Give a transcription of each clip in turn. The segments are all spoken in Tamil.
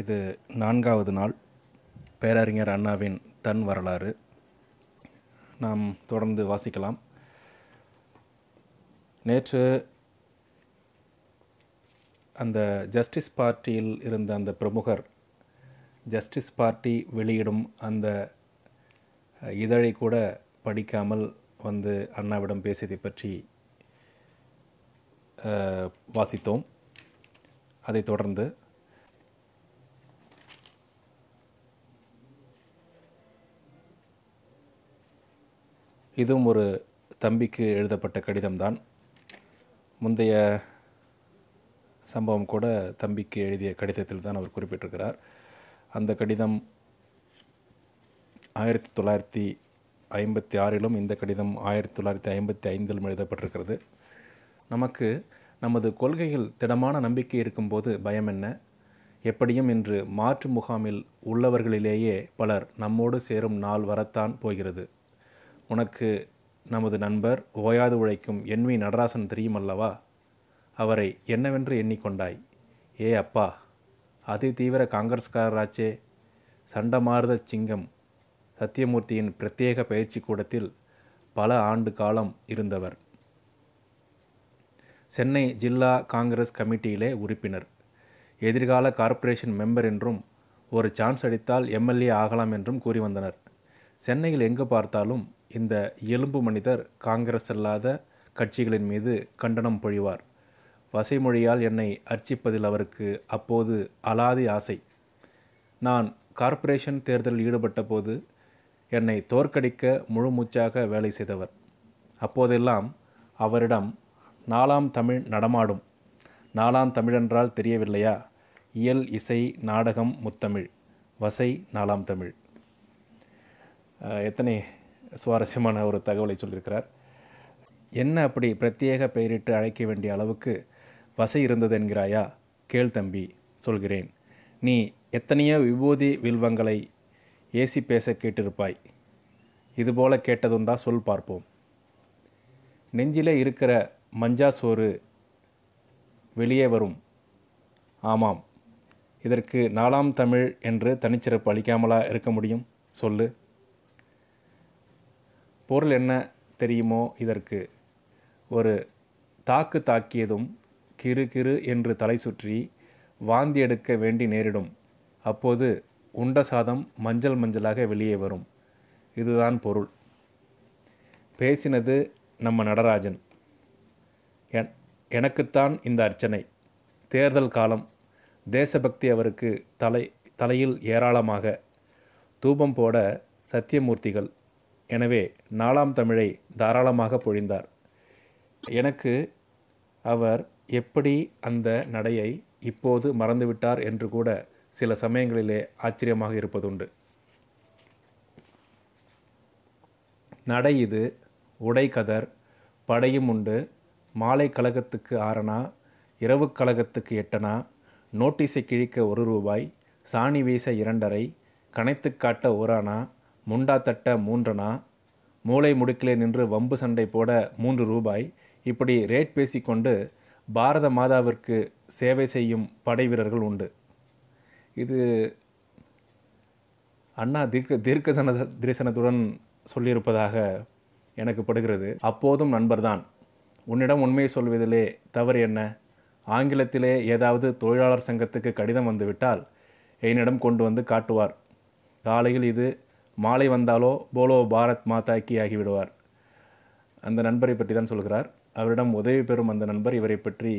இது நான்காவது நாள். பேரறிஞர் அண்ணாவின் தன் வரலாறு. நாம் தொடர்ந்து வாசிக்கலாம். நேற்று அந்த ஜஸ்டிஸ் பார்ட்டியில் இருந்த அந்த பிரமுகர் ஜஸ்டிஸ் பார்ட்டி வெளியிடும் அந்த இதழை கூட படிக்காமல் வந்து அண்ணாவிடம் பேசியதை பற்றி வாசித்தோம். அதை தொடர்ந்து இதுவும் ஒரு தம்பிக்கு எழுதப்பட்ட கடிதம்தான். முந்தைய சம்பவம் கூட தம்பிக்கு எழுதிய கடிதத்தில் தான் அவர் குறிப்பிட்டிருக்கிறார். அந்த கடிதம் ஆயிரத்தி தொள்ளாயிரத்தி ஐம்பத்தி ஆறிலும் இந்த கடிதம் ஆயிரத்தி தொள்ளாயிரத்தி ஐம்பத்தி ஐந்திலும் எழுதப்பட்டிருக்கிறது. நமக்கு நமது கொள்கையில் திடமான நம்பிக்கை இருக்கும்போது பயம் என்ன? எப்படியும் இன்று மாற்று முகாமில் உள்ளவர்களிலேயே பலர் நம்மோடு சேரும் நாள் வரத்தான் போகிறது. உனக்கு நமது நண்பர் ஓயாது உழைக்கும் என்வி நடராசன் தெரியுமல்லவா? அவரை என்னவென்று எண்ணிக்கொண்டாய்? ஏ அப்பா அதி தீவிர காங்கிரஸ்காரராச்சே. சண்டமாருத சிங்கம் சத்தியமூர்த்தியின் பிரத்யேக பயிற்சி கூடத்தில் பல ஆண்டு காலம் இருந்தவர். சென்னை ஜில்லா காங்கிரஸ் கமிட்டியிலே உறுப்பினர். எதிர்கால கார்ப்பரேஷன் மெம்பர் என்றும் ஒரு சான்ஸ் அடித்தால் எம்எல்ஏ ஆகலாம் என்றும் கூறி வந்தனர் சென்னையில் எங்கு பார்த்தாலும் இந்த எலும்பு மனிதர் காங்கிரஸ் அல்லாத கட்சிகளின் மீது கண்டனம் பொழிவார். வசைமொழியால் என்னை அர்ச்சிப்பதில் அவருக்கு அப்போது அலாதி ஆசை. நான் கார்ப்பரேஷன் தேர்தலில் ஈடுபட்ட போது என்னை தோற்கடிக்க முழு மூச்சாக வேலை செய்தவர். அப்போதெல்லாம் அவரிடம் நாலாம் தமிழ் நடமாடும். நாலாம் தமிழென்றால் தெரியவில்லையா? இயல் இசை நாடகம் முத்தமிழ். வசை நாலாம் தமிழ். எத்தனை சுவாரஸ்யமான ஒரு தகவலை சொல்லியிருக்கிறார். என்ன அப்படி பிரத்யேக பெயரிட்டு அழைக்க வேண்டிய அளவுக்கு வசை இருந்தது என்கிறாயா? கேள் தம்பி சொல்கிறேன். நீ எத்தனையோ விபூதி வில்வங்களை ஏசி பேச கேட்டிருப்பாய். இதுபோல கேட்டதும் தான் சொல் பார்ப்போம். நெஞ்சிலே இருக்கிற மஞ்சா சோறு வெளியே வரும். ஆமாம் இதற்கு நாலாம் தமிழ் என்று தனிச்சிறப்பு அளிக்காமலா இருக்க முடியும்? சொல்லு. பொருள் என்ன தெரியுமோ இதற்கு. ஒரு தாக்கு தாக்கியதும் கிறு கிறு என்று தலை சுற்றி வாந்தி எடுக்க வேண்டி நேரிடும். அப்போது உண்ட சாதம் மஞ்சள் மஞ்சளாக வெளியே வரும். இதுதான் பொருள். பேசினது நம்ம நடராஜன். என் எனக்குத்தான் இந்த அர்ச்சனை. தேர்தல் காலம் தேசபக்தி அவருக்கு தலை தலையில் ஏராளமாக தூபம் போட சத்தியமூர்த்திகள் எனவே நாலாம் தமிழை தாராளமாக பொழிந்தார். எனக்கு அவர் எப்படி அந்த நடையை இப்போது மறந்துவிட்டார் என்று கூட சில சமயங்களிலே ஆச்சரியமாக இருப்பதுண்டு. நடை இது உடை கதர் படையும் உண்டு மாலை கழகத்துக்கு ஆறனா இரவு கழகத்துக்கு எட்டனா நோட்டீஸை கிழிக்க ஒரு ரூபாய் சாணி வீச இரண்டரை கணைத்து காட்ட ஓரானா முண்டா தட்ட மூன்றனா? மூளை முடுக்கிலே நின்று வம்பு சண்டை போட மூன்று ரூபாய். இப்படி ரேட் பேசிக்கொண்டு பாரத மாதாவிற்கு சேவை செய்யும் படை வீரர்கள் உண்டு. இது அண்ணா தீர்க்க தீர்க்கதன தரிசனத்துடன் சொல்லியிருப்பதாக எனக்கு படுகிறது. அப்போதும் நண்பர்தான். உன்னிடம் உண்மையை சொல்வதிலே தவறு என்ன? ஆங்கிலத்திலே ஏதாவது தொழிலாளர் சங்கத்துக்கு கடிதம் வந்துவிட்டால் என்னிடம் கொண்டு வந்து காட்டுவார். காலையில் இது மாலை வந்தாலோ போலோ பாரத் மாதா கி ஆகிவிடுவார். அந்த நண்பரை பற்றி தான் சொல்கிறார். அவரிடம் உதவி பெறும் அந்த நண்பர் இவரை பற்றி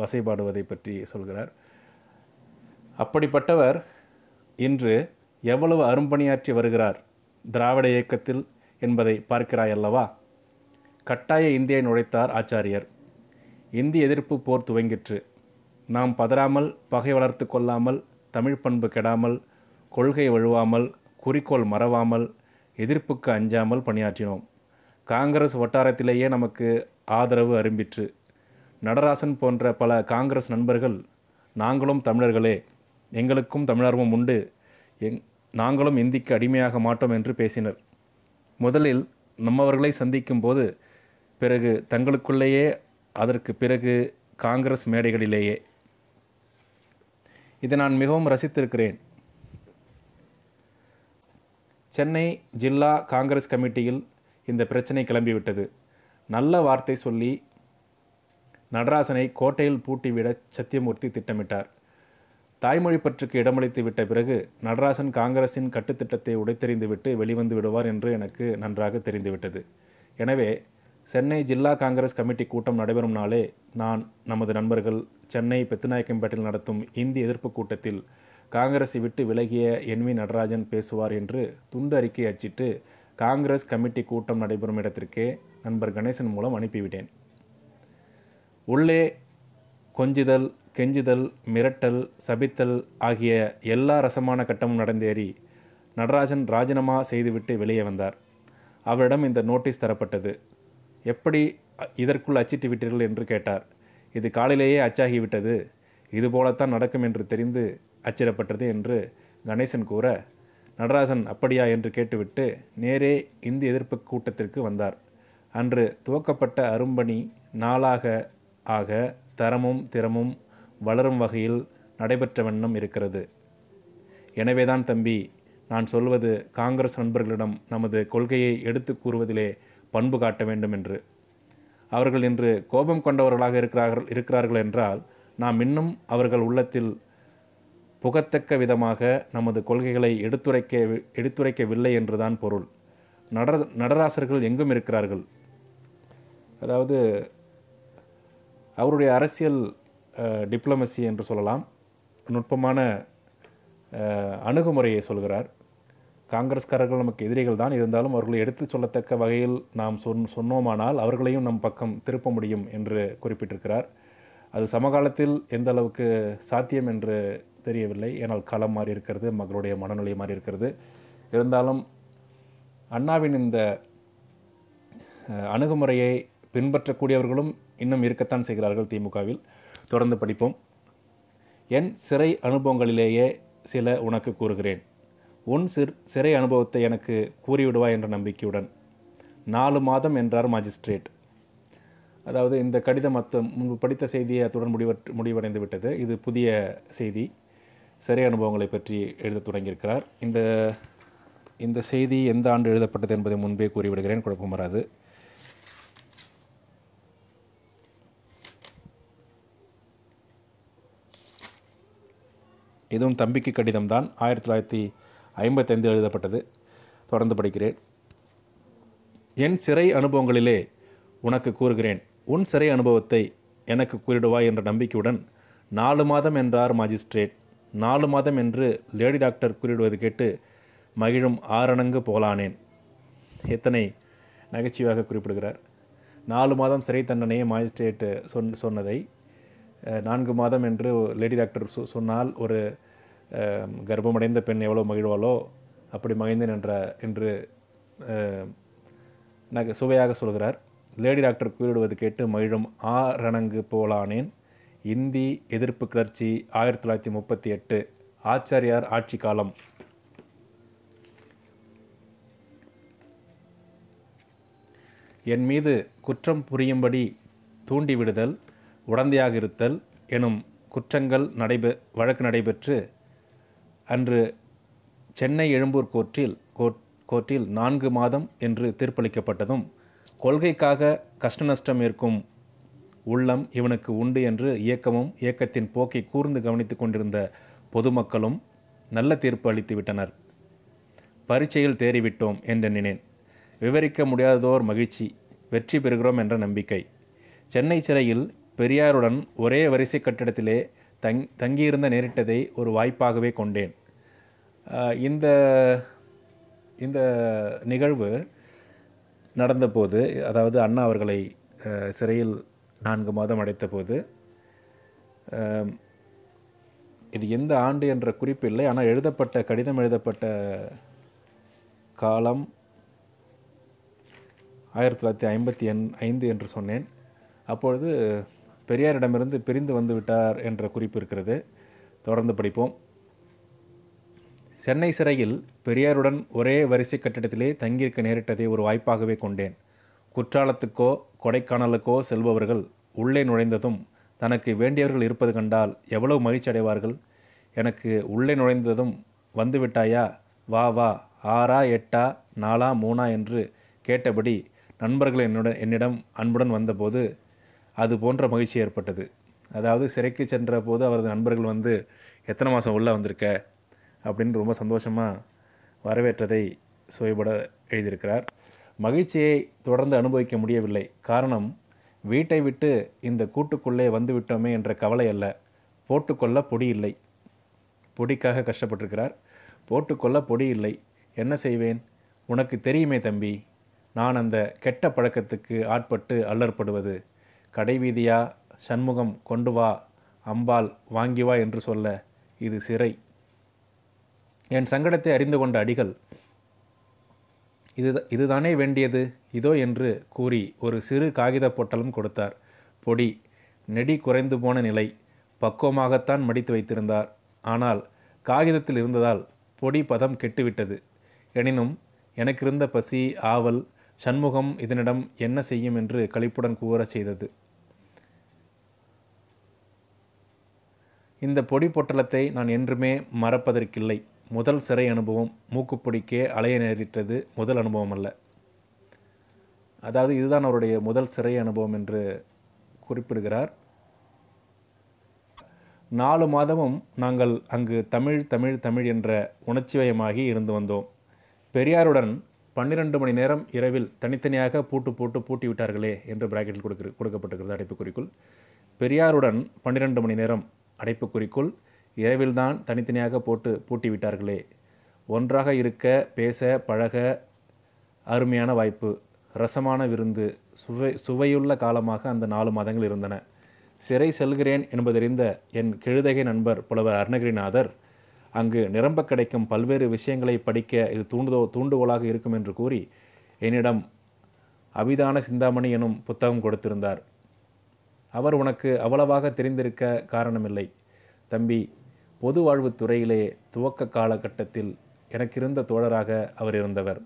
வசைபாடுவதை பற்றி சொல்கிறார். அப்படிப்பட்டவர் இன்று எவ்வளவு அரும்பணியாற்றி வருகிறார் திராவிட இயக்கத்தில் என்பதை பார்க்கிறாய் அல்லவா கட்டாய இந்தியை நுழைத்தார் ஆச்சாரியர். இந்தி எதிர்ப்பு போர் துவங்கிற்று. நாம் பதறாமல் பகை வளர்த்து கொள்ளாமல் தமிழ் பண்பு கெடாமல் கொள்கை வழுவாமல் குறிக்கோள் மறவாமல் எதிர்ப்புக்கு அஞ்சாமல் பணியாற்றினோம். காங்கிரஸ் வட்டாரத்திலேயே நமக்கு ஆதரவு அரும்பிற்று. நடராசன் போன்ற பல காங்கிரஸ் நண்பர்கள் நாங்களும் தமிழர்களே எங்களுக்கும் தமிழர்வம் உண்டு. எங் நாங்களும் இந்திக்கு அடிமையாக மாட்டோம் என்று பேசினர். முதலில் நம்மவர்களை சந்திக்கும் போது பிறகு தங்களுக்குள்ளேயே அதற்கு பிறகு காங்கிரஸ் மேடைகளிலேயே. இதை நான் மிகவும் ரசித்திருக்கிறேன். சென்னை ஜில்லா காங்கிரஸ் கமிட்டியில் இந்த பிரச்சனை கிளம்பிவிட்டது. நல்ல வார்த்தை சொல்லி நடராசனை கோட்டையில் பூட்டிவிட சத்தியமூர்த்தி திட்டமிட்டார். தாய்மொழி பற்றுக்கு இடமளித்து விட்ட பிறகு நடராசன் காங்கிரசின் கட்டுத்திட்டத்தை உடைத்தெறிந்துவிட்டு வெளிவந்து விடுவார் என்று எனக்கு நன்றாக தெரிந்துவிட்டது. எனவே சென்னை ஜில்லா காங்கிரஸ் கமிட்டி கூட்டம் நடைபெறும் நாளே நான் நமது நண்பர்கள் சென்னை பெத்துநாயக்கம்பேட்டில் நடத்தும் இந்தி எதிர்ப்பு கூட்டத்தில் காங்கிரஸை விட்டு விலகிய என் வி நடராஜன் பேசுவார் என்று துண்டு அறிக்கை அச்சிட்டு காங்கிரஸ் கமிட்டி கூட்டம் நடைபெறும் இடத்திற்கே நண்பர் கணேசன் மூலம் அனுப்பிவிட்டேன். உள்ளே கொஞ்சுதல் கெஞ்சுதல் மிரட்டல் சபித்தல் ஆகிய எல்லா ரசமான கட்டமும் நடந்தேறி நடராஜன் ராஜினாமா செய்துவிட்டு வெளியே வந்தார். அவரிடம் இந்த நோட்டீஸ் தரப்பட்டது. எப்படி இதற்குள் அச்சிட்டு விட்டீர்கள்? என்று கேட்டார். இது காலையிலேயே அச்சாகிவிட்டது. இது போலத்தான் நடக்கும் என்று தெரிந்து அச்சிடப்பட்டது என்று கணேசன் கூற நடராசன் அப்படியா? என்று கேட்டுவிட்டு நேரே இந்தி எதிர்ப்பு கூட்டத்திற்கு வந்தார். அன்று துவக்கப்பட்ட அரும்பணி நாளாக ஆக தரமும் திறமும் வளரும் வகையில் நடைபெற்ற வண்ணம் இருக்கிறது. எனவேதான் தம்பி நான் சொல்வது காங்கிரஸ் நண்பர்களிடம் நமது கொள்கையை எடுத்து கூறுவதிலே பண்பு காட்ட வேண்டும் என்று அவர்கள் இன்று கோபம் கொண்டவர்களாக இருக்கிறார்கள் இருக்கிறார்கள் என்றால் நாம் இன்னும் அவர்கள் உள்ளத்தில் புகத்தக்க விதமாக நமது கொள்கைகளை எடுத்துரைக்க எடுத்துரைக்கவில்லை என்றுதான் பொருள். நடர நடராசர்கள் எங்கும் இருக்கிறார்கள்? அதாவது அவருடைய அரசியல் டிப்ளமசி என்று சொல்லலாம். நுட்பமான அணுகுமுறையை சொல்கிறார். காங்கிரஸ்காரர்கள் நமக்கு எதிரிகள் தான். இருந்தாலும் அவர்களை எடுத்து சொல்லத்தக்க வகையில் நாம் சொன் சொன்னோமானால் அவர்களையும் நம் பக்கம் திருப்ப முடியும் என்று குறிப்பிட்டிருக்கிறார். அது சமகாலத்தில் எந்த அளவுக்கு சாத்தியம் என்று தெரியவில்லை. ஏனால் களம் மாறி இருக்கிறது மக்களுடைய மனநிலை மாறி இருக்கிறது. இருந்தாலும் அண்ணாவின் இந்த அணுகுமுறையை பின்பற்றக்கூடியவர்களும் இன்னும் இருக்கத்தான் செய்கிறார்கள் திமுகவில். தொடர்ந்து படிப்போம். என் சிறை அனுபவங்களிலேயே சில உனக்கு கூறுகிறேன். உன் சிற் சிறை அனுபவத்தை எனக்கு கூறிவிடுவாய் என்ற நம்பிக்கையுடன். நாலு மாதம் என்றார் மாஜிஸ்ட்ரேட். அதாவது இந்த கடிதம் மற்ற முன்பு படித்த செய்தியை அத்துடன் முடிவற்று முடிவடைந்து விட்டது இது புதிய செய்தி. சிறை அனுபவங்களை பற்றி எழுத தொடங்கியிருக்கிறார். இந்த இந்த செய்தி எந்த ஆண்டு எழுதப்பட்டது என்பதை முன்பே கூறிவிடுகிறேன். குழப்பம் வராது. இதுவும் தம்பிக்கு கடிதம் தான் ஆயிரத்தி தொள்ளாயிரத்தி ஐம்பத்தைந்து எழுதப்பட்டது. தொடர்ந்து படிக்கிறேன். என் சிறை அனுபவங்களிலே உனக்கு கூறுகிறேன். உன் சிறை அனுபவத்தை எனக்கு கூறிடுவாய் என்ற நம்பிக்கையுடன் நாலு மாதம் என்றார் மாஜிஸ்ட்ரேட். நாலு மாதம் என்று லேடி டாக்டர் கூறிடுவது கேட்டு மகிழும் ஆரணங்கு போலானேன். எத்தனை நகைச்சுவையாக குறிப்பிடுகிறார். நாலு மாதம் சிறை தண்டனையை மாஜிஸ்ட்ரேட்டு சொன் சொன்னதை நான்கு மாதம் என்று லேடி டாக்டர் சொ சொன்னால் ஒரு கர்ப்பமடைந்த பெண் எவ்வளோ மகிழ்வாளோ அப்படி மகிழ்ந்தேன் என்ற என்று நக சுவையாக சொல்கிறார். லேடி டாக்டர் கூறிடுவது கேட்டு மகிழும் ஆ ரணங்கு போலானேன். இந்தி எதிர்ப்பு கிளர்ச்சி ஆயிரத்தி தொள்ளாயிரத்தி முப்பத்தி எட்டு. ஆச்சாரியார் ஆட்சி காலம். என் மீது குற்றம் புரியும்படி தூண்டிவிடுதல் உடந்தையாக இருத்தல் எனும் குற்றங்கள் நடைபெ வழக்கு நடைபெற்று அன்று சென்னை எழும்பூர் கோர்ட்டில் கோர்ட் கோர்ட்டில் நான்கு மாதம் என்று தீர்ப்பளிக்கப்பட்டதும் கொள்கைக்காக கஷ்ட நஷ்டம் இருக்கும் உள்ளம் இவனுக்கு உண்டு என்று இயக்கமும் இயக்கத்தின் போக்கை கூர்ந்து கவனித்து கொண்டிருந்த பொதுமக்களும் நல்ல தீர்ப்பு அளித்து விட்டனர். பரீட்சையில் தேறிவிட்டோம் என்றெண்ணினேன் விவரிக்க முடியாததோர் மகிழ்ச்சி வெற்றி பெறுகிறோம் என்ற நம்பிக்கை. சென்னை சிறையில் பெரியாருடன் ஒரே வரிசை கட்டிடத்திலே தங் தங்கியிருந்த நேரிட்டதை ஒரு வாய்ப்பாகவே கொண்டேன். இந்த இந்த நிகழ்வு நடந்தபோது அதாவது அண்ணா அவர்களை சிறையில் நான்கு மாதம் அடைத்தபோது இது எந்த ஆண்டு என்ற குறிப்பு இல்லை. ஆனால் எழுதப்பட்ட கடிதம் எழுதப்பட்ட காலம் ஆயிரத்தி தொள்ளாயிரத்தி ஐம்பத்தி எண் ஐந்து என்று சொன்னேன். அப்பொழுது பெரியாரிடமிருந்து பிரிந்து வந்து விட்டார் என்ற குறிப்பு இருக்கிறது. தொடர்ந்து படிப்போம். சென்னை சிறையில் பெரியாருடன் ஒரே வரிசை கட்டிடத்திலே தங்கியிருக்க நேரிட்டதை ஒரு வாய்ப்பாகவே கொண்டேன். குற்றாலத்துக்கோ கொடைக்கானலுக்கோ செல்பவர்கள் உள்ளே நுழைந்ததும் தனக்கு வேண்டியவர்கள் இருப்பது கண்டால் எவ்வளவு மகிழ்ச்சி அடைவார்கள்? எனக்கு உள்ளே நுழைந்ததும் வந்து விட்டாயா வா வா ஆறா எட்டா நாலா மூணா என்று கேட்டபடி நண்பர்கள் என்னுடன் என்னிடம் அன்புடன் வந்தபோது அது போன்ற மகிழ்ச்சி ஏற்பட்டது. அதாவது சிறைக்கு சென்ற போது அவரது நண்பர்கள் வந்து எத்தனை மாதம் உள்ளே வந்திருக்க? அப்படின்னு ரொம்ப சந்தோஷமாக வரவேற்றதை சுவைபட எழுதியிருக்கிறார். மகிழ்ச்சியை தொடர்ந்து அனுபவிக்க முடியவில்லை. காரணம் வீட்டை விட்டு இந்த கூட்டுக்குள்ளே வந்து விட்டோமே என்ற கவலை அல்ல. போட்டுக்கொள்ள பொடி இல்லை. பொடிக்காக கஷ்டப்பட்டிருக்கிறார். போட்டுக்கொள்ள பொடி இல்லை. என்ன செய்வேன்? உனக்கு தெரியுமே தம்பி நான் அந்த கெட்ட பழக்கத்துக்கு ஆட்பட்டு அல்லற்படுவது. கடைவீதியா சண்முகம் கொண்டு வா அம்பாள் வாங்கி வா என்று சொல்ல இது சிறை. என் சங்கடத்தை அறிந்து கொண்ட அடிகள் இது இதுதானே வேண்டியது? இதோ என்று கூறி ஒரு சிறு காகித பொட்டலும் கொடுத்தார். பொடி நெடி குறைந்து போன நிலை. பக்குவமாகத்தான் மடித்து வைத்திருந்தார். ஆனால் காகிதத்தில் இருந்ததால் பொடி பதம் கெட்டுவிட்டது. எனினும் எனக்கிருந்த பசி ஆவல் சண்முகம் இதனிடம் என்ன செய்யும் என்று கழிப்புடன் கூறச் செய்தது. இந்த பொடி பொட்டலத்தை நான் என்றுமே மறப்பதற்கில்லை. முதல் சிறை அனுபவம் மூக்குப்பிடிக்கே அலைய நேரிட்டது முதல் அனுபவம் அல்ல. அதாவது இதுதான் அவருடைய முதல் சிறை அனுபவம் என்று குறிப்பிடுகிறார். நாலு மாதமும் நாங்கள் அங்கு தமிழ் தமிழ் தமிழ் என்ற உணர்ச்சிவயமாகி இருந்து வந்தோம். பெரியாருடன் பன்னிரண்டு மணி நேரம் இரவில் தனித்தனியாக பூட்டு போட்டு பூட்டி விட்டார்களே என்று பிராக்கெட்டில் கொடுக்க கொடுக்கப்பட்டிருக்கிறது அடைப்புக்குறிக்குள். பெரியாருடன் பன்னிரண்டு மணி நேரம் அடைப்புக்குறிக்குள் இரவில்தான் தனித்தனியாக போட்டு பூட்டி விட்டார்களே ஒன்றாக இருக்க பேச பழக அருமையான வாய்ப்பு. ரசமான விருந்து. சுவை சுவையுள்ள காலமாக அந்த நாலு மாதங்கள் இருந்தன. சிறை செல்கிறேன் என்பதறிந்த என் கெழுதகை நண்பர் புலவர் அருணகிரிநாதர் அங்கு நிரம்ப கிடைக்கும் பல்வேறு விஷயங்களை படிக்க இது தூண்டுதோ தூண்டுகோலாக இருக்கும் என்று கூறி என்னிடம் அபிதான சிந்தாமணி எனும் புத்தகம் கொடுத்திருந்தார். அவர் உனக்கு அவ்வளவாக தெரிந்திருக்க காரணமில்லை. தம்பி பொது வாழ்வுத் துறையிலே துவக்க காலகட்டத்தில் எனக்கிருந்த தோழராக அவர் இருந்தவர்.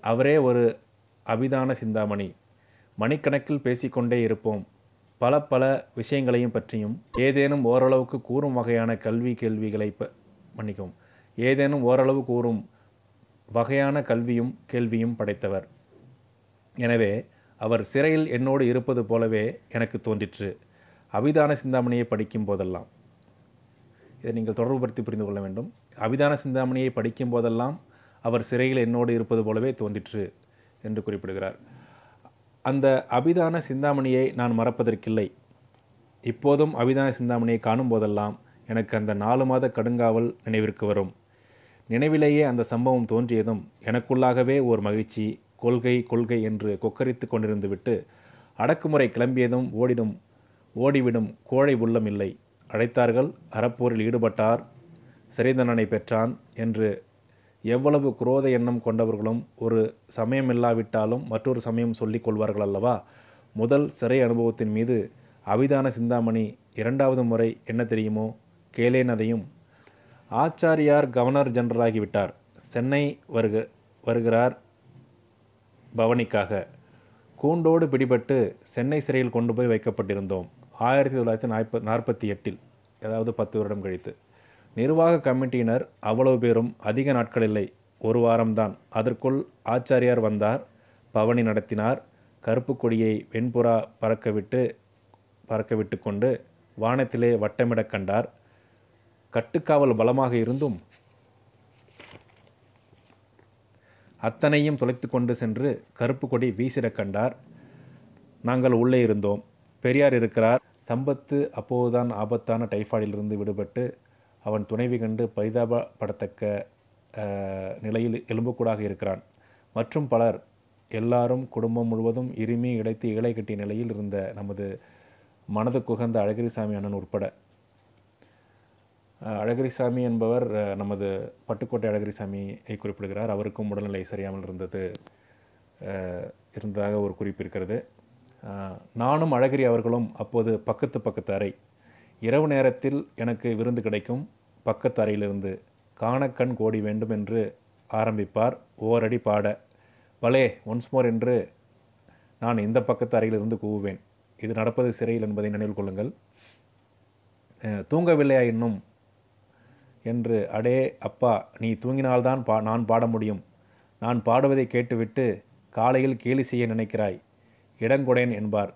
அவரே ஒரு அபிதான சிந்தாமணி. மணிக்கணக்கில் பேசிக்கொண்டே இருப்போம். பல பல விஷயங்களையும் பற்றியும் ஏதேனும் ஓரளவுக்கு கூறும் வகையான கல்வி கேள்விகளை ப மன்னிக்கவும் ஏதேனும் ஓரளவு கூறும் வகையான கல்வியும் கேள்வியும் படைத்தவர். எனவே அவர் சிறையில் என்னோடு இருப்பது போலவே எனக்கு தோன்றிற்று. அபிதான சிந்தாமணியை படிக்கும் போதெல்லாம். இதை நீங்கள் தொடர்புபடுத்தி புரிந்து கொள்ள வேண்டும். அபிதான சிந்தாமணியை படிக்கும் போதெல்லாம் அவர் சிறையில் என்னோடு இருப்பது போலவே தோன்றிற்று என்று குறிப்பிடுகிறார். அந்த அபிதான சிந்தாமணியை நான் மறப்பதற்கில்லை. இப்போதும் அபிதான சிந்தாமணியை காணும் போதெல்லாம் எனக்கு அந்த நாலு மாத கடுங்காவல் நினைவிற்கு வரும். நினைவிலேயே அந்த சம்பவம் தோன்றியதும் எனக்குள்ளாகவே ஒரு மகிழ்ச்சி கொள்கை கொள்கை என்று கொக்கரித்து கொண்டிருந்து விட்டு அடக்குமுறை கிளம்பியதும் ஓடிடும் ஓடிவிடும் கோழை உள்ளம் இல்லை. அழைத்தார்கள் அறப்போரில் ஈடுபட்டார் சிறை தண்டனை பெற்றான் என்று எவ்வளவு குரோத எண்ணம் கொண்டவர்களும் ஒரு சமயம் இல்லாவிட்டாலும் மற்றொரு சமயம் சொல்லிக் கொள்வார்கள் அல்லவா? முதல் சிறை அனுபவத்தின் மீது அபிதான சிந்தாமணி இரண்டாவது முறை என்ன தெரியுமோ? கேளேனதையும் ஆச்சாரியார் கவர்னர் ஜெனரலாகிவிட்டார் சென்னை வருக வருகிறார் பவனிக்காக. கூண்டோடு பிடிபட்டு சென்னை சிறையில் கொண்டு போய் வைக்கப்பட்டிருந்தோம். ஆயிரத்தி தொள்ளாயிரத்தி நாற்ப நாற்பத்தி எட்டில் அதாவது பத்து வருடம் கழித்து. நிர்வாக கமிட்டியினர் அவ்வளவு பேரும் அதிக நாட்கள் இல்லை. ஒரு வாரம்தான். அதற்குள் ஆச்சாரியார் வந்தார் பவனி நடத்தினார் கருப்பு கொடியை வெண்புறா பறக்கவிட்டு பறக்கவிட்டு கொண்டு வானத்திலே வட்டமிடக் கண்டார். கட்டுக்காவல் பலமாக இருந்தும் அத்தனையும் தொலைத்து கொண்டு சென்று கருப்பு கொடி வீசிடக் கண்டார். நாங்கள் உள்ளே இருந்தோம். பெரியார் இருக்கிறார். சம்பத்து அப்போதுதான் ஆபத்தான டைஃபாய்டிலிருந்து விடுபட்டு அவன் துணைவி கண்டு பரிதாபப்படத்தக்க நிலையில் எலும்புக்கூடாக இருக்கிறான். மற்றும் பலர் எல்லாரும் குடும்பம் முழுவதும் இருமி இடைத்து இலை கட்டிய நிலையில் இருந்த நமது மனது குகந்த அழகிரிசாமி அண்ணன் உட்பட. அழகிரிசாமி என்பவர் நமது பட்டுக்கோட்டை அழகிரிசாமியை குறிப்பிடுகிறார். அவருக்கும் உடல்நிலை சரியாமல் இருந்தது இருந்ததாக ஒரு குறிப்பு இருக்கிறது. நானும் அழகிரி அவர்களும் அப்போது பக்கத்து பக்கத்து அறை. இரவு நேரத்தில் எனக்கு விருந்து கிடைக்கும். பக்கத்து அறையிலிருந்து காணக்கண் கோடி வேண்டும் என்று ஆரம்பிப்பார். ஓரடி பாட பலே ஒன்ஸ் மோர் என்று நான் இந்த பக்கத்து அறையிலிருந்து கூவுவேன். இது நடப்பது சிறையில் என்பதை நினைவில் கொள்ளுங்கள். தூங்கவில்லையா இன்னும்? என்று அடே அப்பா நீ தூங்கினால்தான் பா நான் பாட முடியும். நான் பாடுவதை கேட்டுவிட்டு காலையில் கேலி செய்ய நினைக்கிறாய். இடங்கொடேன் என்பார்.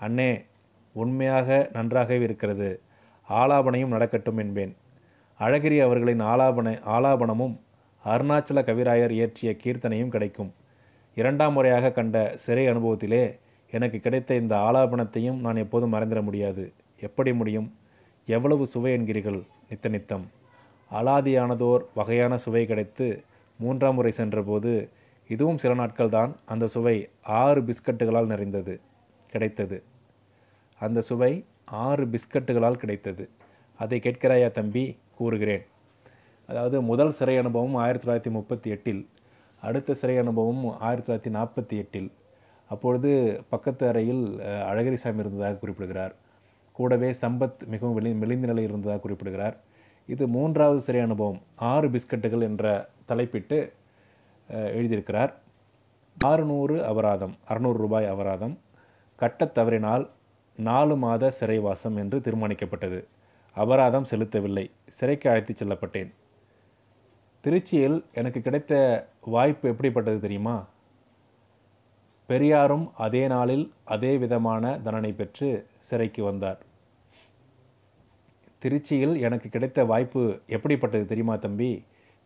அண்ணே உண்மையாக நன்றாகவே இருக்கிறது. ஆலாபனையும் நடக்கட்டும் என்பேன். அழகிரி அவர்களின் ஆலாபன ஆலாபனமும் அருணாச்சல கவிராயர் இயற்றிய கீர்த்தனையும் கிடைக்கும். இரண்டாம் முறையாக கண்ட சிறை அனுபவத்திலே எனக்கு கிடைத்த இந்த ஆலாபனத்தையும் நான் எப்போதும் மறந்துட முடியாது. எப்படி முடியும்? எவ்வளவு சுவை என்கிறீர்கள் நித்த நித்தம். அலாதியானதோர் வகையான சுவை கிடைத்து மூன்றாம் முறை சென்றபோது இதுவும் சில நாட்கள் தான் அந்த சுவை ஆறு பிஸ்கட்டுகளால் நிறைந்தது கிடைத்தது. அந்த சுவை ஆறு பிஸ்கட்டுகளால் கிடைத்தது. அதை கேட்கிறாயா தம்பி? கூறுகிறேன். அதாவது முதல் சிறை அனுபவம் ஆயிரத்தி தொள்ளாயிரத்தி முப்பத்தி எட்டில் அடுத்த சிறை அனுபவம் ஆயிரத்தி தொள்ளாயிரத்தி நாற்பத்தி எட்டில். அப்பொழுது பக்கத்து அறையில் அஹ், அழகிரிசாமி இருந்ததாக குறிப்பிடுகிறார். கூடவே சம்பத் மிகவும் வெளி மெலிந்த நிலையில் இருந்ததாக குறிப்பிடுகிறார். இது மூன்றாவது சிறை அனுபவம் ஆறு பிஸ்கட்டுகள் என்ற தலைப்பிட்டு எழுதியிருக்கிறார். ஆறுநூறு அபராதம் அறுநூறு ரூபாய் அபராதம் கட்டத் தவறினால் நாலு மாத சிறைவாசம் என்று தீர்மானிக்கப்பட்டது. அபராதம் செலுத்தவில்லை சிறைக்கு அழைத்துச் செல்லப்பட்டேன். திருச்சியில் எனக்கு கிடைத்த வாய்ப்பு எப்படிப்பட்டது தெரியுமா? பெரியாரும் அதே நாளில் அதே விதமான தண்டனை பெற்று சிறைக்கு வந்தார். திருச்சியில் எனக்கு கிடைத்த வாய்ப்பு எப்படிப்பட்டது தெரியுமா தம்பி?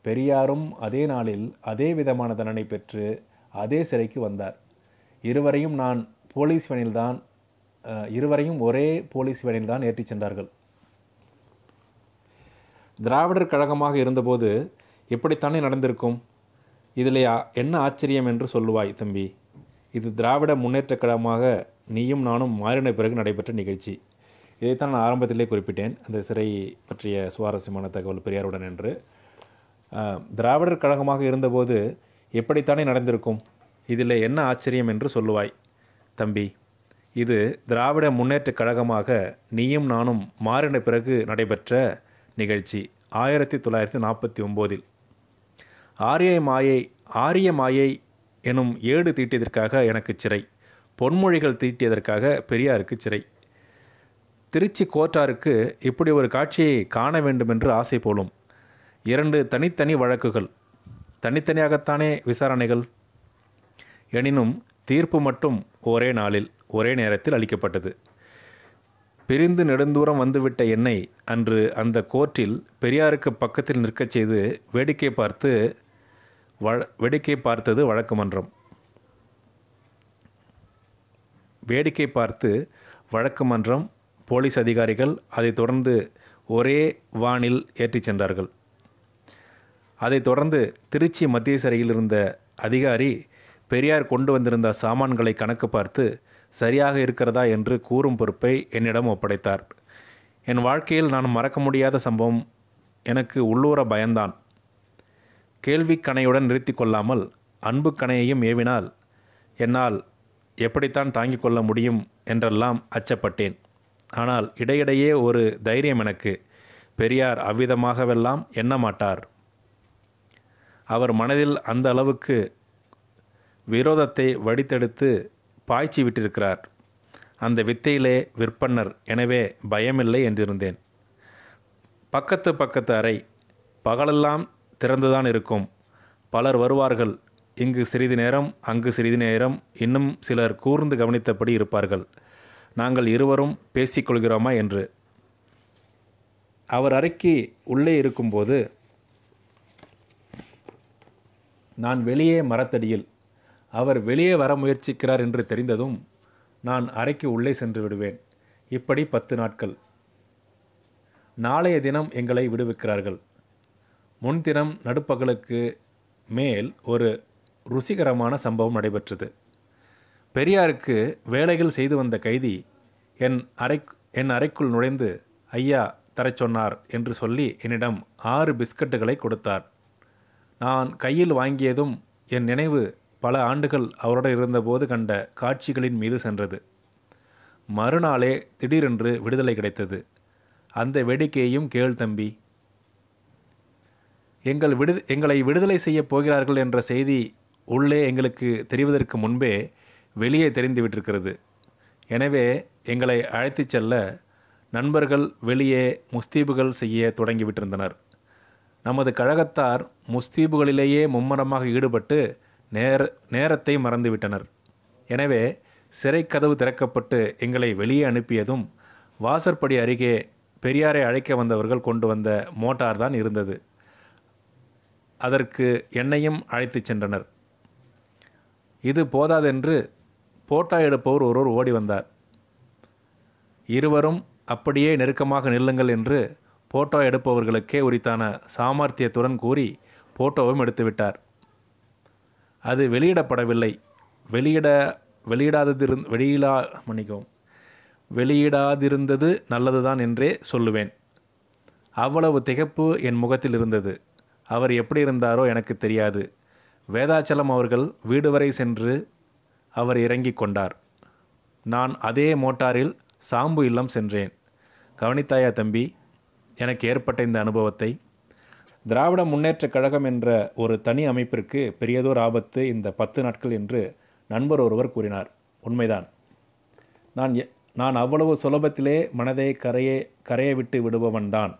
பெரியாரும் அதே நாளில் அதே விதமான தண்டனை பெற்று அதே சிறைக்கு வந்தார். இருவரையும் நான் போலீஸ் வேனில்தான் இருவரையும் ஒரே போலீஸ் வேனில் தான் ஏற்றிச் சென்றார்கள். திராவிடர் கழகமாக இருந்தபோது எப்படித்தானே நடந்திருக்கும்? இதில் என்ன ஆச்சரியம் என்று சொல்லுவாய் தம்பி. இது திராவிட முன்னேற்றக் கழகமாக நீயும் நானும் மாறின பிறகு நடைபெற்ற நிகழ்ச்சி. இதைத்தான் நான் ஆரம்பத்திலே குறிப்பிட்டேன். அந்த சிறை பற்றிய சுவாரஸ்யமான தகவல் பெரியாருடன் என்று. திராவிடர் கழகமாக இருந்தபோது எப்படித்தானே நடந்திருக்கும்? இதில் என்ன ஆச்சரியம் என்று சொல்லுவாய். தம்பி இது திராவிட முன்னேற்றக் கழகமாக நீயும் நானும் மாறின பிறகு நடைபெற்ற நிகழ்ச்சி ஆயிரத்தி தொள்ளாயிரத்தி நாற்பத்தி ஒம்போதில். ஆரிய மாயை ஆரிய மாயை எனும் ஏடு தீட்டியதற்காக எனக்கு சிறை. பொன்மொழிகள் தீட்டியதற்காக பெரியாருக்கு சிறை. திருச்சி கோட்டாருக்கு இப்படி ஒரு காட்சியை காண வேண்டுமென்று ஆசை போலும். இரண்டு தனித்தனி வழக்குகள். தனித்தனியாகத்தானே விசாரணைகள்? எனினும் தீர்ப்பு மட்டும் ஒரே நாளில் ஒரே நேரத்தில் அளிக்கப்பட்டது. பிரிந்து நெடுந்தூரம் வந்துவிட்ட என்னை அன்று அந்த கோர்ட்டில் பெரியாருக்கு பக்கத்தில் நிற்கச் செய்து வேடிக்கை பார்த்து வ வேடிக்கை பார்த்தது வழக்கு மன்றம் வேடிக்கை பார்த்து வழக்கு மன்றம் போலீஸ் அதிகாரிகள் அதைத் தொடர்ந்து ஒரே வானில் ஏற்றிச் சென்றார்கள். அதைத் தொடர்ந்து திருச்சி மத்திய சிறையில் இருந்த அதிகாரி பெரியார் கொண்டு வந்திருந்த சாமான்களை கணக்கு பார்த்து சரியாக இருக்கிறதா? என்று கூறும் பொறுப்பை என்னிடம் ஒப்படைத்தார். என் வாழ்க்கையில் நான் மறக்க முடியாத சம்பவம். எனக்கு உள்ளூர பயந்தான் கேள்விக்கணையுடன் நிறுத்தி கொள்ளாமல் அன்பு கணையையும் ஏவினால் என்னால் எப்படித்தான் தாங்கிக் கொள்ள முடியும் என்றெல்லாம் அச்சப்பட்டேன். ஆனால் இடையிடையே ஒரு தைரியம் எனக்கு. பெரியார் அவ்விதமாகவெல்லாம் எண்ண மாட்டார். அவர் மனதில் அந்த அளவுக்கு விரோதத்தை வடித்தெடுத்து பாய்ச்சி விட்டிருக்கிறார். அந்த வித்தையிலே விற்பன்னர். எனவே பயமில்லை என்றிருந்தேன். பக்கத்து பக்கத்து அறை பகலெல்லாம் திறந்துதான் இருக்கும். பலர் வருவார்கள். இங்கு சிறிது நேரம் அங்கு சிறிது நேரம் இன்னும் சிலர் கூர்ந்து கவனித்தபடி இருப்பார்கள். நாங்கள் இருவரும் பேசிக்கொள்கிறோமா என்று. அவர் அறைக்கு உள்ளே இருக்கும்போது நான் வெளியே மரத்தடியில். அவர் வெளியே வர முயற்சிக்கிறார் என்று தெரிந்ததும் நான் அறைக்கு உள்ளே சென்று விடுவேன். இப்படி பத்து நாட்கள். நாளைய தினம் எங்களை விடுவிக்கிறார்கள். முன்தினம் நடுப்பகலுக்கு மேல் ஒரு ருசிகரமான சம்பவம் நடைபெற்றது. பெரியாருக்கு வேலைகள் செய்து வந்த கைதி என் அறை என் அறைக்குள் நுழைந்து ஐயா தரச் சொன்னார் என்று சொல்லி என்னிடம் ஆறு பிஸ்கட்டுகளை கொடுத்தார். நான் கையில் வாங்கியதும் என் நினைவு பல ஆண்டுகள் அவரோடு இருந்தபோது கண்ட காட்சிகளின் மீது சென்றது. மறுநாளே திடீரென்று விடுதலை கிடைத்தது. அந்த வேடிக்கையையும் கேள் தம்பி. எங்கள் விடு எங்களை விடுதலை செய்யப் போகிறார்கள் என்ற செய்தி உள்ளே எங்களுக்கு தெரிவதற்கு முன்பே வெளியே தெரிந்துவிட்டிருக்கிறது. எனவே எங்களை அழைத்துச் செல்ல நண்பர்கள் வெளியே முஸ்தீபுகள் செய்ய தொடங்கிவிட்டிருந்தனர். நமது கழகத்தார் முஸ்தீபுகளிலேயே மும்மரமாக ஈடுபட்டு நேர நேரத்தை மறந்துவிட்டனர். எனவே சிறைக்கதவு திறக்கப்பட்டு எங்களை வெளியே அனுப்பியதும் வாசற்படி அருகே பெரியாரை அழைக்க வந்தவர்கள் கொண்டு வந்த மோட்டார் தான் இருந்தது. அதற்கு என்னையும் அழைத்துச் சென்றனர். இது போதாதென்று போட்டா எடுப்பவர் ஒருவர் ஓடி வந்தார். இருவரும் அப்படியே நெருக்கமாக நில்லுங்கள் என்று போட்டோ எடுப்பவர்களுக்கே உரித்தான சாமர்த்தியத்துடன் கூறி போட்டோவும் எடுத்துவிட்டார். அது வெளியிடப்படவில்லை. வெளியிட வெளியிடாததிருந் வெளியிடா மன்னிக்கவும். வெளியிடாதிருந்தது நல்லதுதான் என்றே சொல்லுவேன். அவ்வளவு திகைப்பு என் முகத்தில் இருந்தது. அவர் எப்படி இருந்தாரோ எனக்கு தெரியாது. வேதாச்சலம் அவர்கள் வீடு வரை சென்று அவர் இறங்கிக் கொண்டார். நான் அதே மோட்டாரில் சாம்பு இல்லம் சென்றேன். கவனித்தாயா தம்பி? எனக்கு ஏற்பட்ட இந்த அனுபவத்தை திராவிட முன்னேற்றக் கழகம் என்ற ஒரு தனி அமைப்பிற்கு பெரியதோர் ஆபத்து இந்த பத்து நாட்கள் என்று நண்பர் ஒருவர் கூறினார். உண்மைதான். நான் எ- நான் அவ்வளவு சுலபத்திலே மனதை கரையே கரையை விட்டு விடுபவன்தான்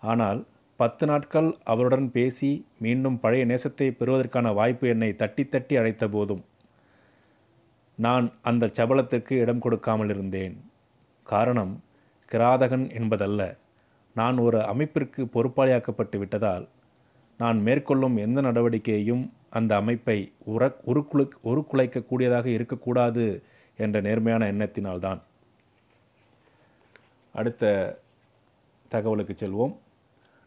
ஆனால் பத்து நாட்கள் அவருடன் பேசி மீண்டும் பழைய நேசத்தை பெறுவதற்கான வாய்ப்பு என்னை தட்டி தட்டி அழைத்த போதும் நான் அந்த சபலத்திற்கு இடம் கொடுக்காமல் இருந்தேன். காரணம் கிராதகன் என்பதல்ல. நான் ஒரு அமைப்பிற்கு பொறுப்பாளியாக்கப்பட்டு விட்டதால் நான் மேற்கொள்ளும் எந்த நடவடிக்கையையும் அந்த அமைப்பை உர உருக்குலை உருக்குலைக்கக்கூடியதாக இருக்கக்கூடாது என்ற நேர்மையான எண்ணத்தினால்தான். அடுத்த தகவலுக்கு செல்வோம்.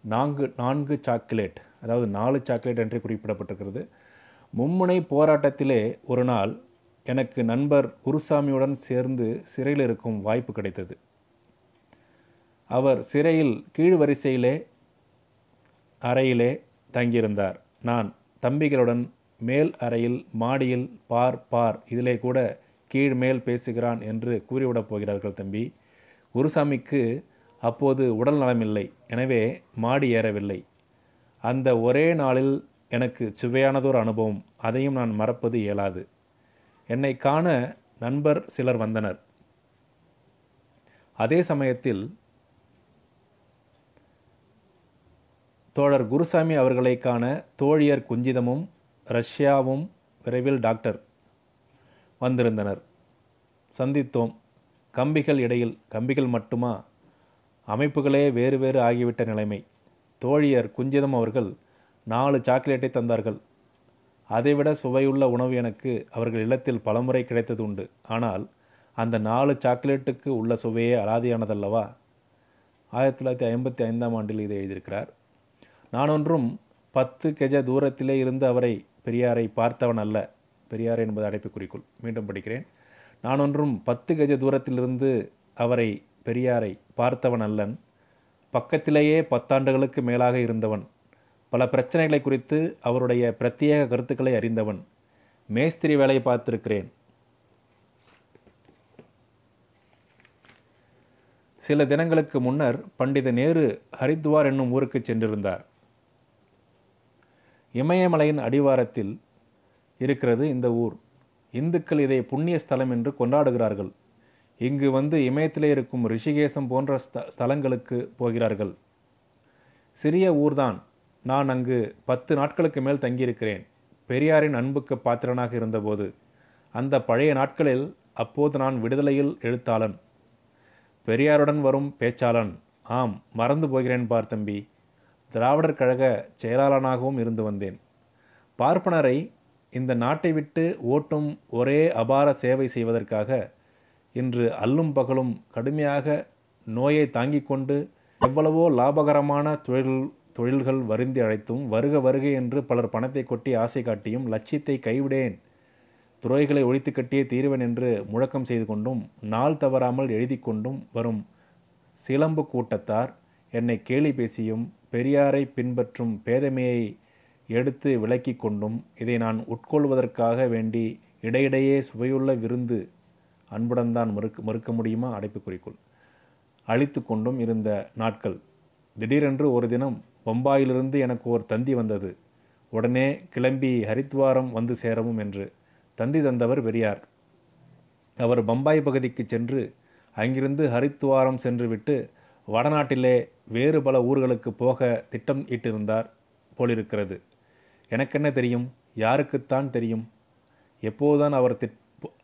நான்கு நான்கு சாக்லேட் அதாவது நாலு சாக்லேட் என்று குறிப்பிடப்பட்டிருக்கிறது. மும்முனை போராட்டத்திலே ஒரு நாள் எனக்கு நண்பர் குருசாமியுடன் சேர்ந்து சிறையில் இருக்கும் வாய்ப்பு கிடைத்தது. அவர் சிறையில் கீழ் வரிசையிலே அறையிலே தங்கியிருந்தார். நான் தம்பிகளுடன் மேல் அறையில் மாடியில் பார் பார் இதிலே கூட கீழ் மேல் பேசுகிறான் என்று கூறிவிடப் போகிறார்கள் தம்பி. குருசாமிக்கு அப்போது உடல் நலமில்லை. எனவே மாடி ஏறவில்லை. அந்த ஒரே நாளில் எனக்கு சுவையானதொரு அனுபவம். அதையும் நான் மறப்பது இயலாது. என்னை காண நண்பர் சிலர் வந்தனர். அதே சமயத்தில் தோழர் குருசாமி அவர்களை காண தோழியர் குஞ்சிதமும் ரஷ்யாவும் விரைவில் டாக்டர் வந்திருந்தனர். சந்தித்தோம். கம்பிகள் இடையில் கம்பிகள் மட்டுமா? அமைப்புகளே வேறு வேறு ஆகிவிட்ட நிலைமை. தோழியர் குஞ்சிதம் அவர்கள் நாலு சாக்லேட்டை தந்தார்கள். அதைவிட சுவையுள்ள உணவு எனக்கு அவர்கள் இல்லத்தில் பலமுறை கிடைத்தது உண்டு ஆனால் அந்த நாலு சாக்லேட்டுக்கு உள்ள சுவையே அலாதியானதல்லவா? ஆயிரத்தி தொள்ளாயிரத்தி ஐம்பத்தி ஐந்தாம் ஆண்டில் இதை எழுதியிருக்கிறார். நான் ஒன்றும் பத்து கெஜ தூரத்திலே இருந்து அவரை பெரியாரை பார்த்தவன் அல்ல. பெரியார் என்பது அடைப்புக்குறிக்குள். மீண்டும் படிக்கிறேன். நான் ஒன்றும் பத்து கெஜ தூரத்திலிருந்து அவரை பெரியாரை பார்த்தவன் அல்லன். பக்கத்திலேயே பத்தாண்டுகளுக்கு மேலாக இருந்தவன். பல பிரச்சனைகளை குறித்து அவருடைய பிரத்யேக கருத்துக்களை அறிந்தவன். மேஸ்திரி வேலையை பார்த்திருக்கிறேன். சில தினங்களுக்கு முன்னர் பண்டித நேரு ஹரித்வார் என்னும் ஊருக்கு சென்றிருந்தார். இமயமலையின் அடிவாரத்தில் இருக்கிறது இந்த ஊர். இந்துக்கள் இதை புண்ணிய ஸ்தலம் என்று கொண்டாடுகிறார்கள். இங்கு வந்து இமயத்திலே இருக்கும் ரிஷிகேசம் போன்ற ஸ்த ஸ்தலங்களுக்கு போகிறார்கள். சிறிய ஊர்தான். நான் அங்கு பத்து நாட்களுக்கு மேல் தங்கியிருக்கிறேன். பெரியாரின் அன்புக்கு பாத்திரனாக இருந்தபோது அந்த பழைய நாட்களில் அப்போது நான் விடுதலையில் எழுத்தாளன். பெரியாருடன் வரும் பேச்சாளன். ஆம் மறந்து போகிறேன் பார் தம்பி. திராவிடர் கழக செயலாளனாகவும் இருந்து வந்தேன். பார்ப்பனரை இந்த நாட்டை விட்டு ஓட்டும் ஒரே அபார சேவை செய்வதற்காக இன்று அல்லும் பகலும் கடுமையாக நோயை தாங்கிக் கொண்டு எவ்வளவோ லாபகரமான தொழில் தொழில்கள் வருந்தி அழைத்தும் வருக வருக என்று பலர் பணத்தை கொட்டி ஆசை காட்டியும் லட்சியத்தை கைவிடேன். துறைகளை ஒழித்து கட்டியே தீர்வன் என்று முழக்கம் செய்து கொண்டும் நாள் தவறாமல் எழுதி கொண்டும் வரும் சிலம்பு கூட்டத்தார் என்னை கேலி பேசியும் பெரியாரை பின்பற்றும் பேதமையை எடுத்து விளக்கி கொண்டும் இதை நான் உட்கொள்வதற்காக வேண்டி இடையிடையே சுவையுள்ள விருந்து அன்புடன் தான் மறுக்க மறுக்க முடியுமா? அடைப்புக்குறிக்குள் அழித்து கொண்டும் இருந்த நாட்கள். திடீரென்று ஒரு தினம் பம்பாயிலிருந்து எனக்கு ஒரு தந்தி வந்தது. உடனே கிளம்பி ஹரித்வாரம் வந்து சேரவும் என்று தந்தி தந்தவர் பெரியார். அவர் பம்பாய் பகுதிக்கு சென்று அங்கிருந்து ஹரித்வாரம் சென்றுவிட்டு வடநாட்டிலே வேறு பல ஊர்களுக்கு போக திட்டம் இட்டிருந்தார் போலிருக்கிறது. எனக்கென்ன தெரியும்? யாருக்குத்தான் தெரியும்? எப்போதுதான் அவர் திட்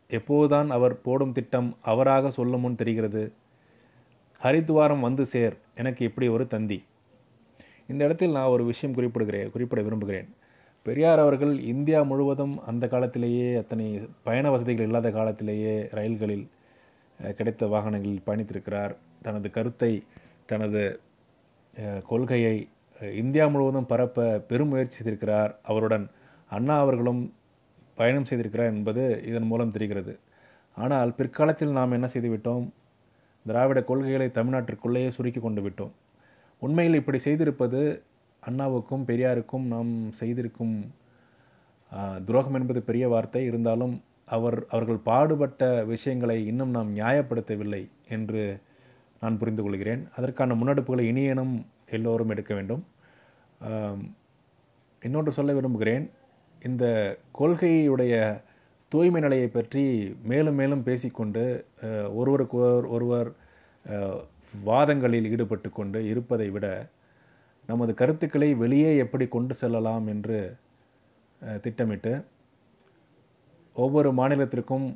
எப்போதுதான் அவர் போடும் திட்டம் அவராக சொல்லும் முன் தெரிகிறது? ஹரித்வாரம் வந்து சேர் எனக்கு இப்படி ஒரு தந்தி. இந்த இடத்தில் நான் ஒரு விஷயம் குறிப்பிடுகிறேன் குறிப்பிட விரும்புகிறேன். பெரியார் அவர்கள் இந்தியா முழுவதும் அந்த காலத்திலேயே அத்தனை பயண வசதிகள் இல்லாத காலத்திலேயே ரயில்களில் கிடைத்த வாகனங்களில் பயணித்திருக்கிறார். தனது கருத்தை தனது கொள்கையை இந்தியா முழுவதும் பரப்ப பெரும் முயற்சி செய்திருக்கிறார். அவருடன் அண்ணா அவர்களும் பயணம் செய்திருக்கிறார் என்பது இதன் மூலம் தெரிகிறது. ஆனால் பிற்காலத்தில் நாம் என்ன செய்துவிட்டோம்? திராவிட கொள்கைகளை தமிழ்நாட்டிற்குள்ளேயே சுருக்கி கொண்டு விட்டோம். உண்மையில் இப்படி செய்திருப்பது அண்ணாவுக்கும் பெரியாருக்கும் நாம் செய்திருக்கும் துரோகம் என்பது பெரிய வார்த்தை. இருந்தாலும் அவர் அவர்கள் பாடுபட்ட விஷயங்களை இன்னும் நாம் நியாயப்படுத்தவில்லை என்று நான் புரிந்து கொள்கிறேன் அதற்கான முன்னெடுப்புகளை இனியனும் எல்லோரும் எடுக்க வேண்டும். இன்னொன்று சொல்ல விரும்புகிறேன். இந்த கொள்கையுடைய தூய்மை நிலையை பற்றி மேலும் மேலும் பேசிக்கொண்டு ஒருவருக்கு ஒருவர் ஒருவர் வாதங்களில் ஈடுபட்டு கொண்டு இருப்பதை விட நமது கருத்துக்களை வெளியே எப்படி கொண்டு செல்லலாம் என்று திட்டமிட்டு ஒவ்வொரு மாநிலத்திற்கும்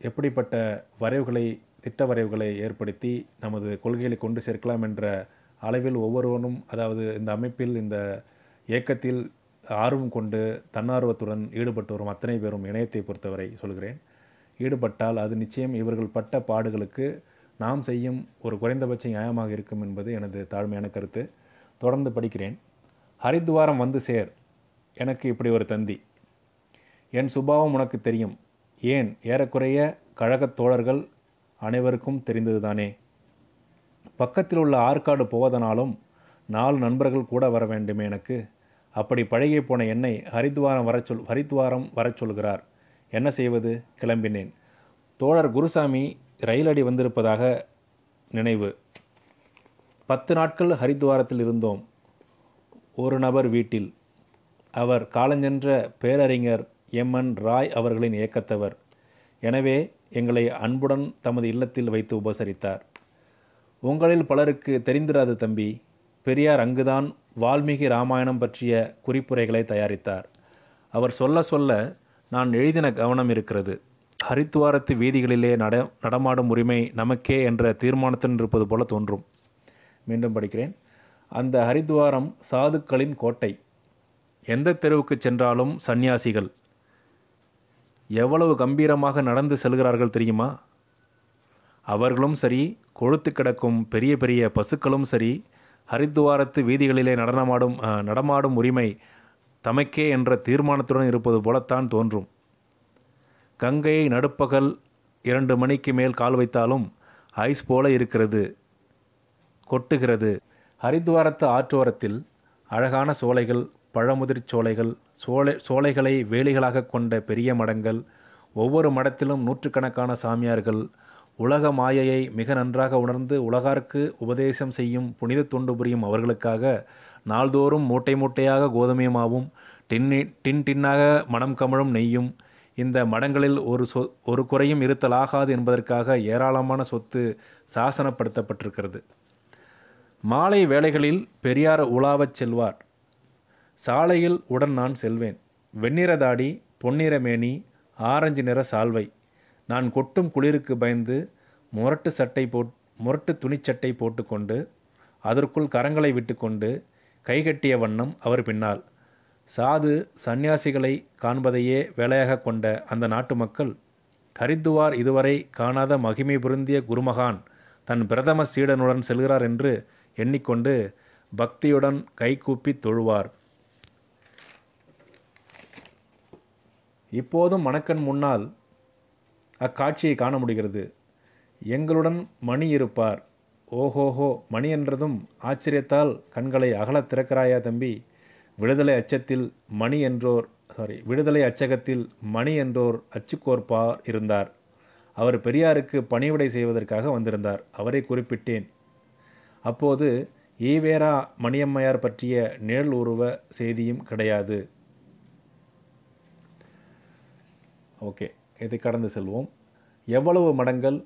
எப்படிப்பட்ட வரைவுகளை திட்டவரைவுகளை ஏற்படுத்தி நமது கொள்கைகளை கொண்டு சேர்க்கலாம் என்ற அளவில் ஒவ்வொருவனும் அதாவது இந்த அமைப்பில் இந்த இயக்கத்தில் ஆர்வம் கொண்டு தன்னார்வத்துடன் ஈடுபட்டு வரும் அத்தனை பேரும் இணையத்தை பொறுத்தவரை சொல்கிறேன். ஈடுபட்டால் அது நிச்சயம் இவர்கள் பட்ட பாடுகளுக்கு நாம் செய்யும் ஒரு குறைந்தபட்ச நியாயமாக இருக்கும் என்பது எனது தாழ்மையான கருத்து. தொடர்ந்து படிக்கிறேன். ஹரித்வாரம் வந்து சேர். எனக்கு இப்படி ஒரு தந்தி. என் சுபாவம் உனக்கு தெரியும். ஏன் ஏறக்குறைய கழகத் தோழர்கள் அனைவருக்கும் தெரிந்ததுதானே? பக்கத்தில் உள்ள ஆற்காடு போவதனாலும் நாலு நண்பர்கள் கூட வர வேண்டுமே எனக்கு. அப்படி பழகிய போன என்னை ஹரித்வாரம் வரச் சொல் ஹரித்வாரம் வரச் சொல்கிறார். என்ன செய்வது? கிளம்பினேன். தோழர் குருசாமி ரயிலடி வந்திருப்பதாக நினைவு. பத்து நாட்கள் ஹரித்வாரத்தில் இருந்தோம். ஒரு நபர் வீட்டில். அவர் காலஞ்சென்ற பேரறிஞர் எம். என். ராய் அவர்களின் இயக்கத்தவர். எனவே எங்களை அன்புடன் தமது இல்லத்தில் வைத்து உபசரித்தார். உங்களில் பலருக்கு தெரிந்திராது தம்பி பெரியார் அங்குதான் வால்மீகி ராமாயணம் பற்றிய குறிப்புரைகளை தயாரித்தார். அவர் சொல்ல சொல்ல நான் எழுதின கவனம் இருக்கிறது. ஹரித்துவாரத்து வீதிகளிலே நட நடமாடும் உரிமை நமக்கே என்ற தீர்மானத்துடன் இருப்பது போல தோன்றும். மீண்டும் படிக்கிறேன். அந்த ஹரித்வாரம் சாதுக்களின் கோட்டை. எந்த தெருவுக்கு சென்றாலும் சந்நியாசிகள் எவ்வளவு கம்பீரமாக நடந்து செல்கிறார்கள் தெரியுமா? அவர்களும் சரி கொழுத்து கிடக்கும் பெரிய பெரிய பசுக்களும் சரி ஹரித்துவாரத்து வீதிகளிலே நடனமாடும் நடமாடும் உரிமை தமக்கே என்ற தீர்மானத்துடன் இருப்பது போலத்தான் தோன்றும். கங்கையை நடுப்பகல் இரண்டு மணிக்கு மேல் கால் வைத்தாலும் ஐஸ் போல இருக்கிறது கொட்டுகிறது. ஹரித்வாரத்து ஆற்றோரத்தில் அழகான சோலைகள் பழமுதிர் சோலைகள் சோலை சோலைகளை வேலிகளாக கொண்ட பெரிய மடங்கள் ஒவ்வொரு மடத்திலும் நூற்றுக்கணக்கான சாமியார்கள் உலக மாயையை மிக நன்றாக உணர்ந்து உலகார்க்கு உபதேசம் செய்யும் புனித தொண்டு புரியும் அவர்களுக்காக நாள்தோறும் மூட்டை மூட்டையாக கோதுமையுமாவும் டின்னி டின் டின்னாக மனம் கமழும் நெய்யும் இந்த மடங்களில் ஒரு சொ ஒரு குறையும் இருத்தலாகாது என்பதற்காக ஏராளமான சொத்து சாசனப்படுத்தப்பட்டிருக்கிறது. மாலை வேளைகளில் பெரியார் உலாவச் செல்வார். சாலையில் உடன் நான் செல்வேன். வெண்ணிற தாடி பொன்னிற மேனி ஆரஞ்சு நிற சால்வை. நான் கொட்டும் குளிருக்கு பயந்து முரட்டு சட்டை போட் முரட்டு துணிச்சட்டை போட்டுக்கொண்டு அதற்குள் கரங்களை விட்டுக்கொண்டு கைகட்டிய வண்ணம் அவர் பின்னால். சாது சந்நியாசிகளை காண்பதையே வேலையாக கொண்ட அந்த நாட்டு மக்கள் ஹரித்துவார் இதுவரை காணாத மகிமை பொருந்திய குருமகான் தன் பிரதம சீடனுடன் செல்கிறார் என்று எண்ணிக்கொண்டு பக்தியுடன் கைகூப்பி தொழுவார். இப்போதும் மணக்கண் முன்னால் அக்காட்சியை காண முடிகிறது. எங்களுடன் மணி இருப்பார். ஓஹோஹோ மணி என்றதும் ஆச்சரியத்தால் கண்களை அகலத் திறக்கிறாயா தம்பி? விடுதலை அச்சத்தில் மணி என்றோர் சாரி விடுதலை அச்சகத்தில் மணி என்றோர் அச்சுக்கோர்ப்பார் இருந்தார். அவர் பெரியாருக்கு பணிவிடை செய்வதற்காக வந்திருந்தார். அவரை குறிப்பிட்டேன். அப்போது ஈவேரா மணியம்மையார் பற்றிய நிழல் உருவ செய்தியும் கிடையாது. ஓகே இதை கடந்து செல்வோம். எவ்வளவு மடங்கள்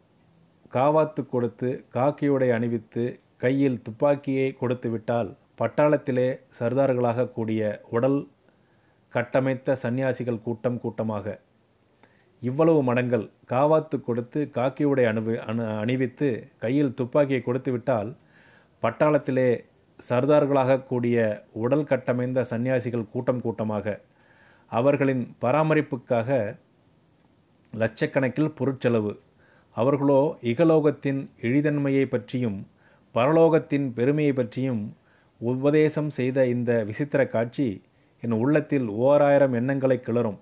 காவாத்து கொடுத்து காக்கியுடை அணிவித்து கையில் துப்பாக்கியை கொடுத்து விட்டால் பட்டாளத்திலே சர்தார்களாக கூடிய உடல் கட்டமைத்த சந்நியாசிகள் கூட்டம் கூட்டமாக இவ்வளவு மடங்கள் காவாத்து கொடுத்து காக்கியுடை உடை அணுவி அணு அணிவித்து கையில் துப்பாக்கியை கொடுத்து விட்டால் பட்டாளத்திலே சர்தார்களாக கூடிய உடல் கட்டமைந்த சந்நியாசிகள் கூட்டம் கூட்டமாக அவர்களின் பராமரிப்புக்காக லட்சக்கணக்கில் பொருட்செலவு. அவர்களோ இகலோகத்தின் எளிதன்மையை பற்றியும் பரலோகத்தின் பெருமையை பற்றியும் உபதேசம் செய்த இந்த விசித்திர காட்சி என் உள்ளத்தில் ஓராயிரம் எண்ணங்களை கிளறும்.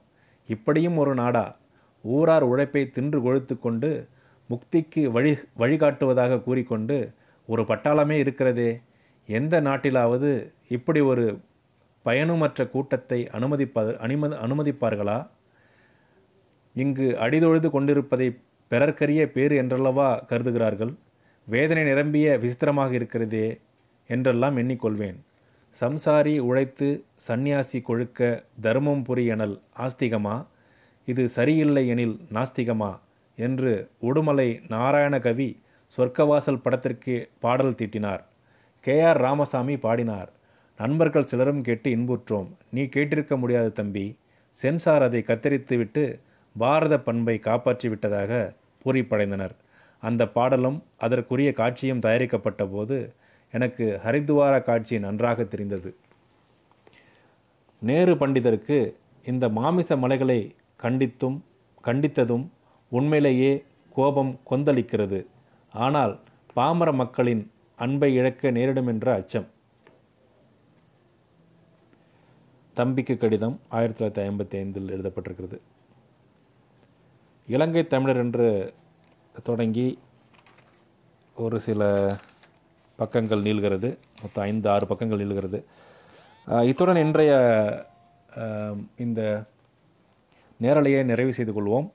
இப்படியும் ஒரு நாடா ஊரார் உழைப்பை தின்று கொழுத்து கொண்டு முக்திக்கு வழி வழிகாட்டுவதாக கூறிக்கொண்டு ஒரு பட்டாளமே இருக்கிறதே. எந்த நாட்டிலாவது இப்படி ஒரு பயனுமற்ற கூட்டத்தை அனுமதிப்ப அனுமதி அனுமதிப்பார்களா? இங்கு அடிதொழுது கொண்டிருப்பதை பிறர்க்கரிய பேறு என்றல்லவா கருதுகிறார்கள்? வேதனை நிரம்பிய விசித்திரமாக இருக்கிறதே என்றெல்லாம் எண்ணிக்கொள்வேன். சம்சாரி உழைத்து சந்நியாசி கொழுக்க தர்மம் புரியனல் ஆஸ்திகமா? இது சரியில்லை எனில் நாஸ்திகமா? என்று உடுமலை நாராயண கவி சொர்க்கவாசல் படத்திற்கு பாடல் தீட்டினார். கே ஆர் ராமசாமி பாடினார். நண்பர்கள் சிலரும் கேட்டு இன்புற்றோம். நீ கேட்டிருக்க முடியாது தம்பி. சென்சார் அதை கத்தரித்துவிட்டு பாரத பண்பை காப்பாற்றி விட்டதாக பூரிப்படைந்தனர். அந்த பாடலும் அதற்குரிய காட்சியும் தயாரிக்கப்பட்ட போது எனக்கு ஹரித்துவார காட்சி நன்றாக தெரிந்தது. நேரு பண்டிதருக்கு இந்த மாமிச மலைகளை கண்டித்தும் கண்டித்ததும் உண்மையிலேயே கோபம் கொந்தளிக்கிறது. ஆனால் பாமர மக்களின் அன்பை இழக்க நேரிடும் என்ற அச்சம். தம்பிக்கு கடிதம் ஆயிரத்தி தொள்ளாயிரத்தி ஐம்பத்தி ஐந்தில் எழுதப்பட்டிருக்கிறது. இலங்கை தமிழர் என்று தொடங்கி ஒரு சில பக்கங்கள் நீள்கிறது. மொத்தம் ஐந்து ஆறு பக்கங்கள் நீள்கிறது. இத்துடன் இன்றைய இந்த நேரலையை நிறைவு செய்து கொள்வோம்.